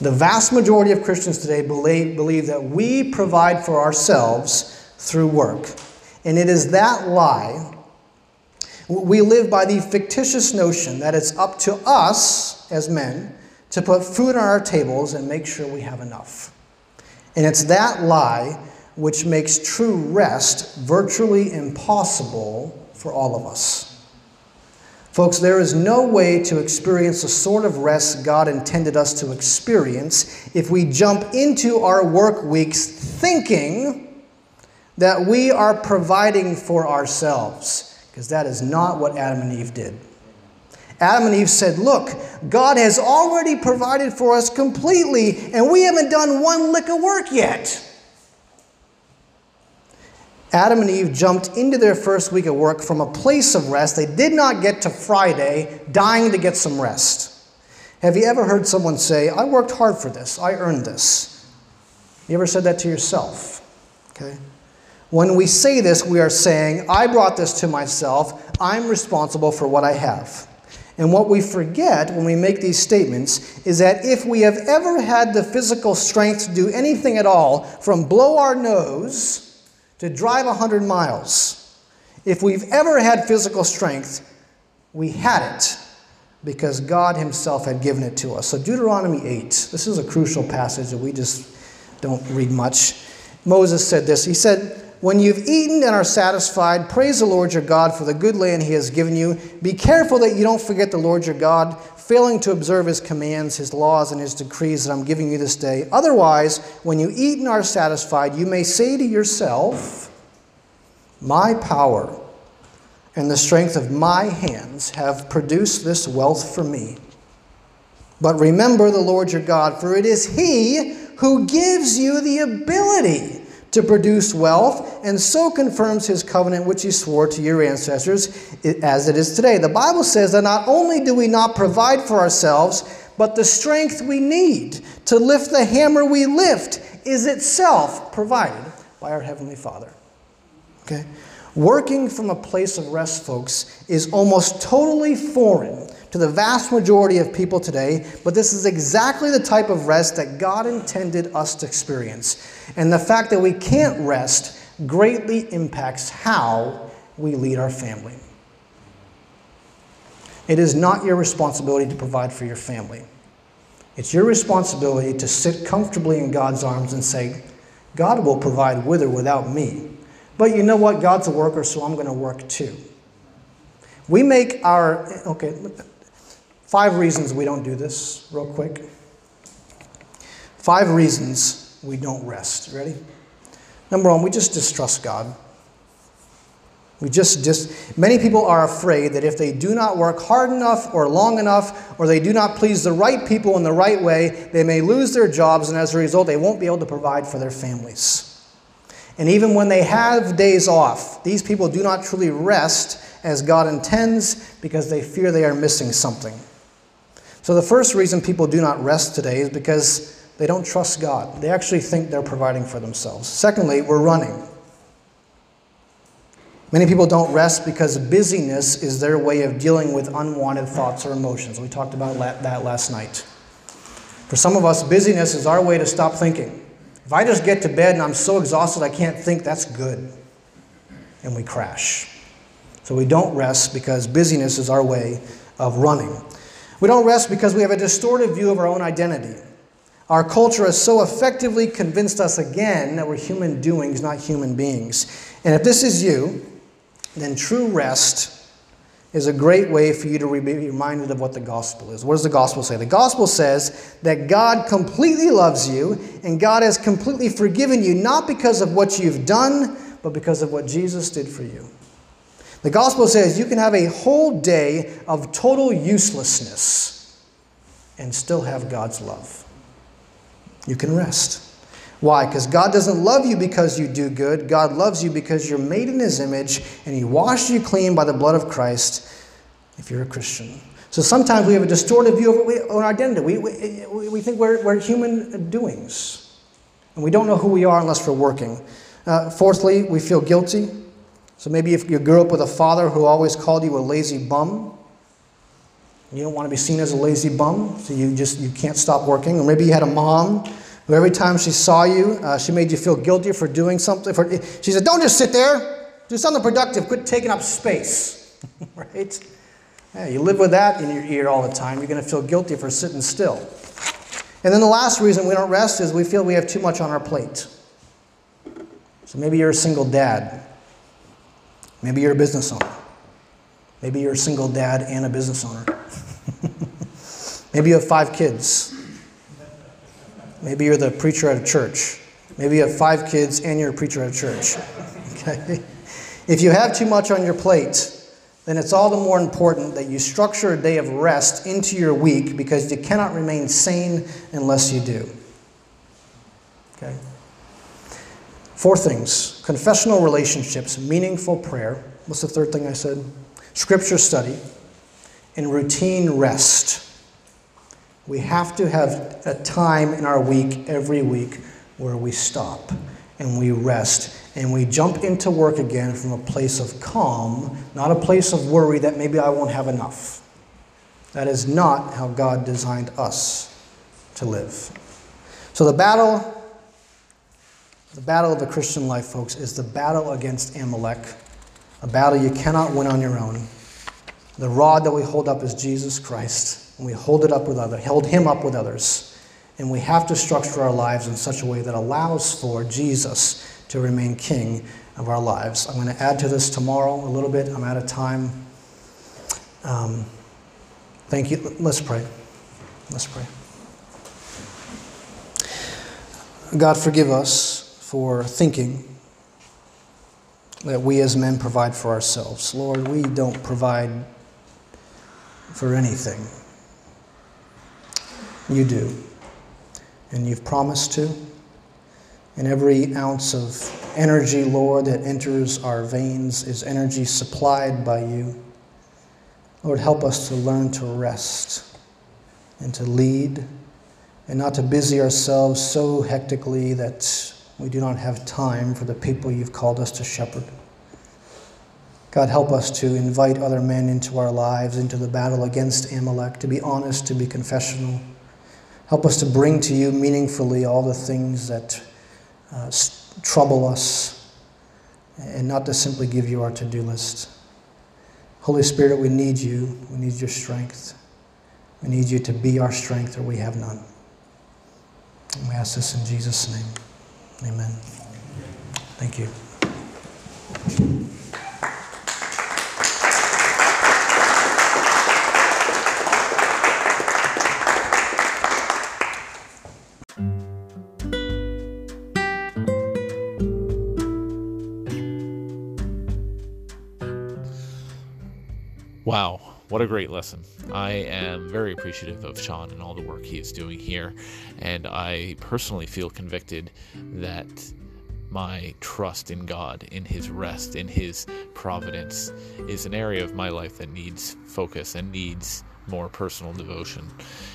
The vast majority of Christians today believe, believe that we provide for ourselves through work. And it is that lie. We live by the fictitious notion that it's up to us as men to put food on our tables and make sure we have enough. And it's that lie which makes true rest virtually impossible for all of us. Folks, there is no way to experience the sort of rest God intended us to experience if we jump into our work weeks thinking that we are providing for ourselves, because that is not what Adam and Eve did. Adam and Eve said, Look, God has already provided for us completely, and we haven't done one lick of work yet. Adam and Eve jumped into their first week of work from a place of rest. They did not get to Friday dying to get some rest. Have you ever heard someone say, I worked hard for this, I earned this? You ever said that to yourself? Okay? When we say this, we are saying, I brought this to myself, I'm responsible for what I have. And what we forget when we make these statements is that if we have ever had the physical strength to do anything at all, from blow our nose, to drive 100 miles. If we've ever had physical strength, we had it because God Himself had given it to us. So, Deuteronomy 8, this is a crucial passage that we just don't read much. Moses said this He said, When you've eaten and are satisfied, praise the Lord your God for the good land He has given you. Be careful that you don't forget the Lord your God, failing to observe his commands, his laws, and his decrees that I'm giving you this day. Otherwise, when you eat and are satisfied, you may say to yourself, My power and the strength of my hands have produced this wealth for me. But remember the Lord your God, for it is he who gives you the ability to produce wealth, and so confirms his covenant which he swore to your ancestors as it is today. The Bible says that not only do we not provide for ourselves, but the strength we need to lift the hammer we lift is itself provided by our Heavenly Father. Okay? Working from a place of rest, folks, is almost totally foreign to the vast majority of people today, but this is exactly the type of rest that God intended us to experience. And the fact that we can't rest greatly impacts how we lead our family. It is not your responsibility to provide for your family. It's your responsibility to sit comfortably in God's arms and say, God will provide with or without me. But you know what? God's a worker, so I'm going to work too. We make our, okay, five reasons we don't do this, real quick. Five reasons we don't rest. Ready? Number one, we just distrust God. We just, just, many people are afraid that if they do not work hard enough or long enough, or they do not please the right people in the right way, they may lose their jobs, and as a result, they won't be able to provide for their families. And even when they have days off, these people do not truly rest as God intends because they fear they are missing something. So, the first reason people do not rest today is because they don't trust God. They actually think they're providing for themselves. Secondly, we're running. Many people don't rest because busyness is their way of dealing with unwanted thoughts or emotions. We talked about that last night. For some of us, busyness is our way to stop thinking. If I just get to bed and I'm so exhausted I can't think, that's good. And we crash. So we don't rest because busyness is our way of running. We don't rest because we have a distorted view of our own identity. Our culture has so effectively convinced us again that we're human doings, not human beings. And if this is you, then true rest is a great way for you to be reminded of what the gospel is. What does the gospel say? The gospel says that God completely loves you and God has completely forgiven you, not because of what you've done, but because of what Jesus did for you. The gospel says you can have a whole day of total uselessness and still have God's love. You can rest. Why? Because God doesn't love you because you do good. God loves you because you're made in His image and He washed you clean by the blood of Christ if you're a Christian. So sometimes we have a distorted view of our identity. We, we, we think we're, we're human doings. And we don't know who we are unless we're working. Uh, fourthly, we feel guilty. So maybe if you grew up with a father who always called you a lazy bum, you don't want to be seen as a lazy bum, so you just you can't stop working. Or maybe you had a mom every time she saw you, uh, she made you feel guilty for doing something. For, she said, Don't just sit there, do something productive, quit taking up space. right? Yeah, you live with that in your ear all the time, you're going to feel guilty for sitting still. And then the last reason we don't rest is we feel we have too much on our plate. So maybe you're a single dad. Maybe you're a business owner. Maybe you're a single dad and a business owner. maybe you have five kids. Maybe you're the preacher at a church. Maybe you have five kids and you're a preacher at a church. Okay? If you have too much on your plate, then it's all the more important that you structure a day of rest into your week because you cannot remain sane unless you do. Okay? Four things confessional relationships, meaningful prayer. What's the third thing I said? Scripture study, and routine rest. We have to have a time in our week, every week, where we stop and we rest and we jump into work again from a place of calm, not a place of worry that maybe I won't have enough. That is not how God designed us to live. So the battle the battle of the Christian life, folks, is the battle against Amalek, a battle you cannot win on your own. The rod that we hold up is Jesus Christ and we hold it up with others, hold him up with others. And we have to structure our lives in such a way that allows for Jesus to remain king of our lives. I'm going to add to this tomorrow a little bit. I'm out of time. Um, thank you. Let's pray. Let's pray. God, forgive us for thinking that we as men provide for ourselves. Lord, we don't provide for anything. You do. And you've promised to. And every ounce of energy, Lord, that enters our veins is energy supplied by you. Lord, help us to learn to rest and to lead and not to busy ourselves so hectically that we do not have time for the people you've called us to shepherd. God, help us to invite other men into our lives, into the battle against Amalek, to be honest, to be confessional Help us to bring to you meaningfully all the things that uh, trouble us and not to simply give you our to do list. Holy Spirit, we need you. We need your strength. We need you to be our strength or we have none. And we ask this in Jesus' name. Amen. Thank you. What a great lesson. I am very appreciative of Sean and all the work he is doing here, and I personally feel convicted that my trust in God, in His rest, in His providence, is an area of my life that needs focus and needs more personal devotion.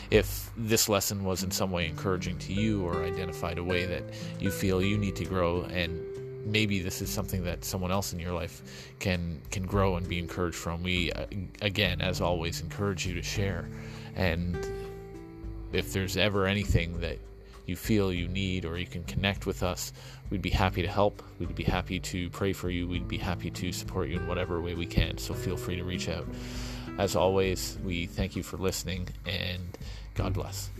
If this lesson was in some way encouraging to you or identified a way that you feel you need to grow and maybe this is something that someone else in your life can can grow and be encouraged from. We uh, again as always encourage you to share. And if there's ever anything that you feel you need or you can connect with us we'd be happy to help. We'd be happy to pray for you. We'd be happy to support you in whatever way we can. So feel free to reach out. As always, we thank you for listening and God bless.